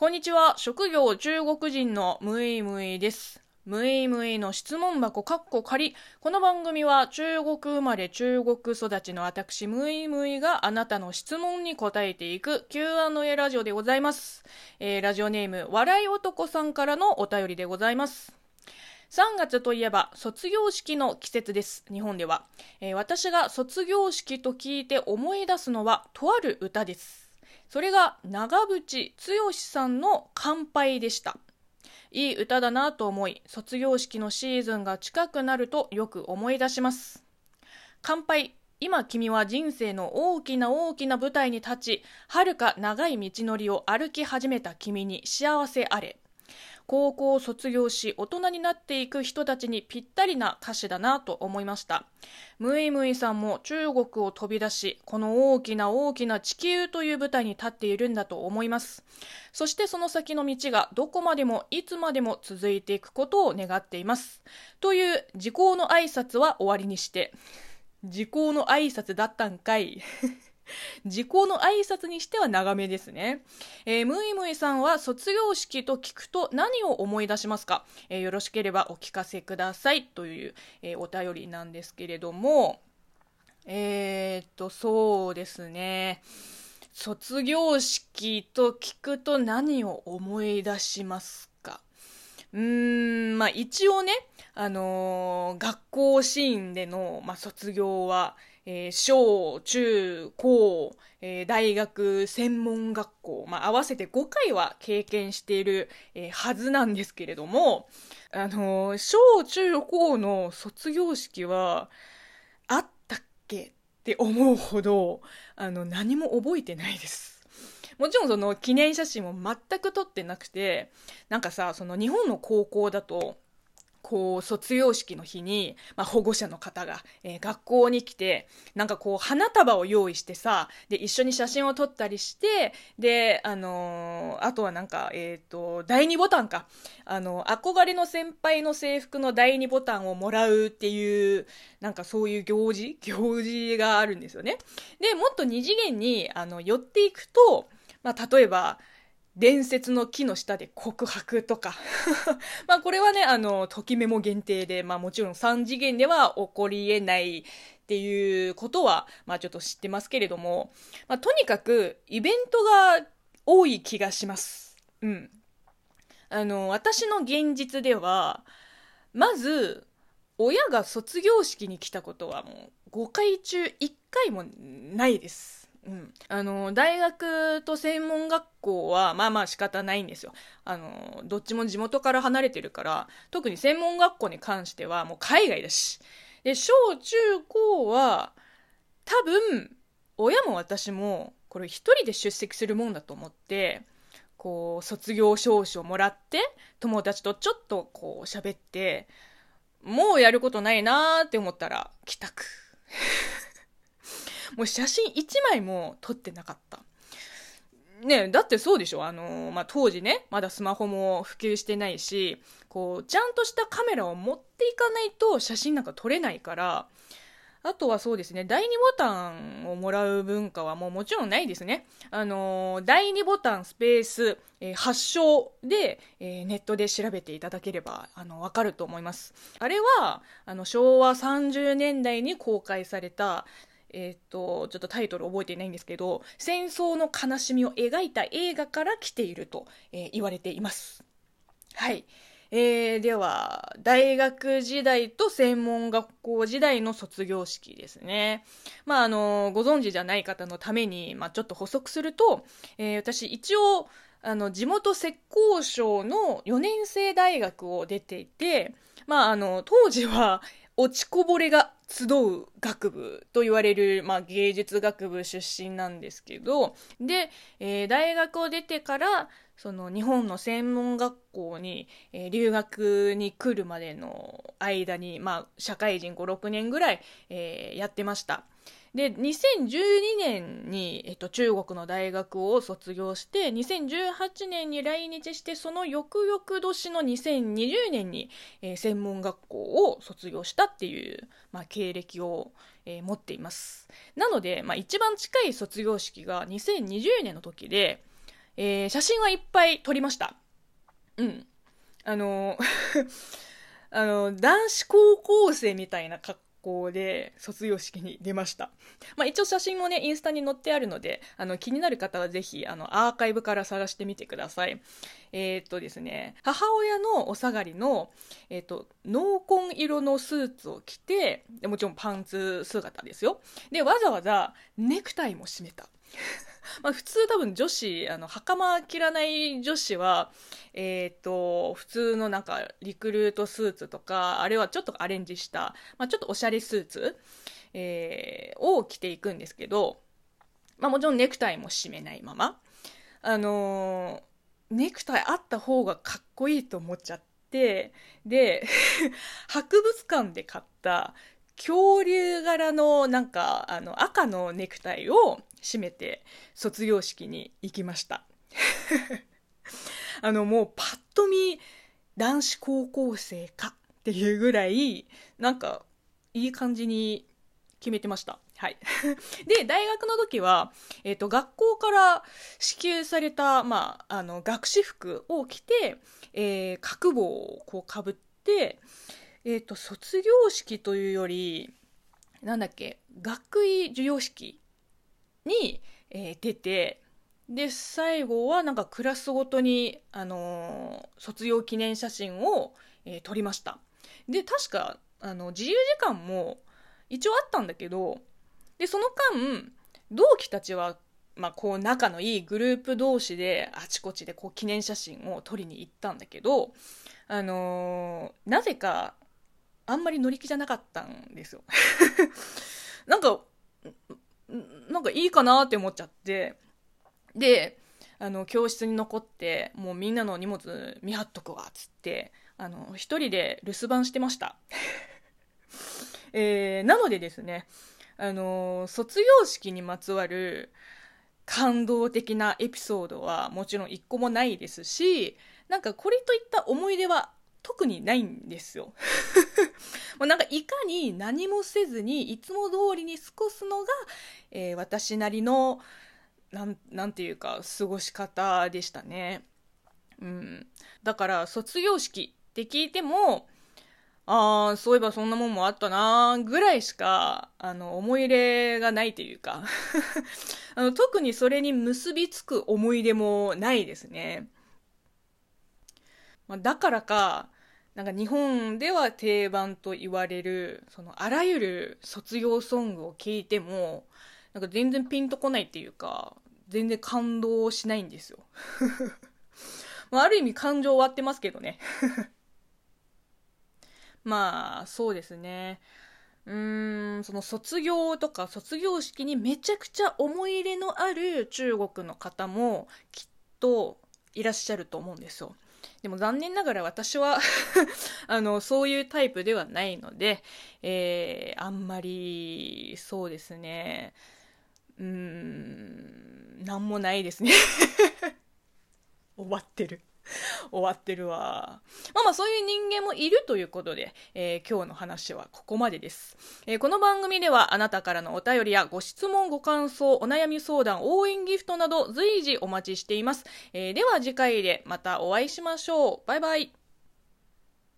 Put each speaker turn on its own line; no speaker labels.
こんにちは。職業中国人のムイムイです。ムイムイの質問箱かっこ仮。この番組は中国生まれ中国育ちの私ムイムイがあなたの質問に答えていく Q&A ラジオでございます。えー、ラジオネーム、笑い男さんからのお便りでございます。3月といえば卒業式の季節です。日本では。えー、私が卒業式と聞いて思い出すのはとある歌です。それが長渕剛さんの乾杯でした。いい歌だなと思い、卒業式のシーズンが近くなるとよく思い出します。乾杯。今君は人生の大きな大きな舞台に立ち、はるか長い道のりを歩き始めた君に幸せあれ。高校を卒業し大人になっていく人たちにぴったりな歌詞だなと思いました。ムイムイさんも中国を飛び出しこの大きな大きな地球という舞台に立っているんだと思います。そしてその先の道がどこまでもいつまでも続いていくことを願っています。という時効の挨拶は終わりにして。時効の挨拶だったんかい。時効の挨拶にしては長めですね。えー、ムイムイさんは卒業式と聞くと何を思い出しますか、えー、よろしければお聞かせくださいという、えー、お便りなんですけれども、えー、っと、そうですね。卒業式と聞くと何を思い出しますか？うーん、まあ一応ね、あのー、学校シーンでの、まあ、卒業は、えー、小、中、高、えー、大学、専門学校、まあ、合わせて5回は経験している、えー、はずなんですけれども、あの小、中、高の卒業式は、あったっけって思うほど、あの、何も覚えてないです。もちろんその記念写真も全く撮ってなくて、なんかさ、その日本の高校だと、こう、卒業式の日に、まあ、保護者の方が、えー、学校に来て、なんかこう、花束を用意してさ、で、一緒に写真を撮ったりして、で、あのー、あとはなんか、えっ、ー、と、第2ボタンか。あの、憧れの先輩の制服の第2ボタンをもらうっていう、なんかそういう行事？行事があるんですよね。で、もっと二次元に、あの、寄っていくと、まあ、例えば、伝説の木の下で告白とか まあこれはね、あの、ときメモ限定で、まあもちろん3次元では起こり得ないっていうことは、まあちょっと知ってますけれども、まあとにかくイベントが多い気がします。うん。あの、私の現実では、まず、親が卒業式に来たことはもう5回中1回もないです。うん、あの大学と専門学校はまあまあ仕方ないんですよ。あのどっちも地元から離れてるから特に専門学校に関してはもう海外だし。で小中高は多分親も私もこれ一人で出席するもんだと思ってこう卒業証書をもらって友達とちょっとこう喋ってもうやることないなーって思ったら帰宅。もう写真1枚も撮ってなかった。ねだってそうでしょ？あのまあ、当時ね、まだスマホも普及してないし、こう、ちゃんとしたカメラを持っていかないと写真なんか撮れないから、あとはそうですね、第2ボタンをもらう文化はもうもちろんないですね。あの第2ボタンスペース、えー、発祥で、えー、ネットで調べていただければ、あの、わかると思います。あれは、あの、昭和30年代に公開された、えっ、と、ちょっとタイトル覚えていないんですけど、戦争の悲しみを描いた映画から来ていると、えー、言われています。はい。えー、では、大学時代と専門学校時代の卒業式ですね。まあ、あの、ご存知じゃない方のために、まあ、ちょっと補足すると、えー、私、一応、あの、地元浙江省の4年生大学を出ていて、まあ、あの、当時は、落ちこぼれが集う学部と言われる、まあ、芸術学部出身なんですけど、で、えー、大学を出てから、その日本の専門学校に、えー、留学に来るまでの間に、まあ、社会人5、6年ぐらい、えー、やってました。で、2012年に、えっと、中国の大学を卒業して、2018年に来日して、その翌々年の2020年に、えー、専門学校を卒業したっていう、まあ、経歴を、えー、持っています。なので、まあ、一番近い卒業式が2020年の時で、えー、写真はいっぱい撮りました。うん。あの、あの、男子高校生みたいな格好校で卒業式に出ました。まあ一応写真もね、インスタに載ってあるので、あの気になる方はぜひ、あの、アーカイブから探してみてください。えー、っとですね、母親のお下がりの、えー、っと、濃紺色のスーツを着て、もちろんパンツ姿ですよ。で、わざわざネクタイも締めた。まあ普通多分女子、あの、袴着らない女子は、えっ、ー、と、普通のなんかリクルートスーツとか、あれはちょっとアレンジした、まあちょっとおしゃれスーツ、えー、を着ていくんですけど、まあもちろんネクタイも締めないまま、あのー、ネクタイあった方がかっこいいと思っちゃって、で、博物館で買った恐竜柄のなんかあの赤のネクタイを締めて卒業式に行きました。あのもうパッと見男子高校生かっていうぐらいなんかいい感じに決めてました。はい。で、大学の時は、え、ー、と、学校から支給された、まあ、あの、学士服を着て、えー、帽をこうかぶって、え、ー、と、卒業式というより、なんだっけ、学位授与式に、えー、出て、で、最後はなんかクラスごとに、あのー、卒業記念写真を、えー、撮りました。で、確か、あの、自由時間も一応あったんだけど、で、その間、同期たちは、まあ、こう仲のいいグループ同士であちこちでこう記念写真を撮りに行ったんだけど、あのー、なぜかあんまり乗り気じゃなかったんですよ。なんか、なんかいいかなって思っちゃって。で、あの、教室に残って、もうみんなの荷物見張っとくわ、つって、あの、一人で留守番してました。えー、なのでですね、あの、卒業式にまつわる感動的なエピソードはもちろん一個もないですし、なんかこれといった思い出は特にないんですよ。もうなんかいかに何もせずにいつも通りに過ごすのが、えー、私なりのなんなんていうか過ごし方でしたね。うん、だから卒業式って聞いてもああそういえばそんなもんもあったなぐらいしかあの思い入れがないというか あの特にそれに結びつく思い出もないですね。まあ、だからか、なんか日本では定番と言われる、そのあらゆる卒業ソングを聴いても、なんか全然ピンとこないっていうか、全然感動しないんですよ。まあ、ある意味感情終わってますけどね。まあ、そうですね。うーん、その卒業とか卒業式にめちゃくちゃ思い入れのある中国の方もきっといらっしゃると思うんですよ。でも残念ながら私は あの、そういうタイプではないので、えー、あんまり、そうですね、うーん、なんもないですね 終わってる。終わってるわ。まあまあそういう人間もいるということで、えー、今日の話はここまでです、えー、この番組ではあなたからのお便りやご質問、ご感想、お悩み相談、応援ギフトなど随時お待ちしています。えー、では次回でまたお会いしましょう。バイバイ。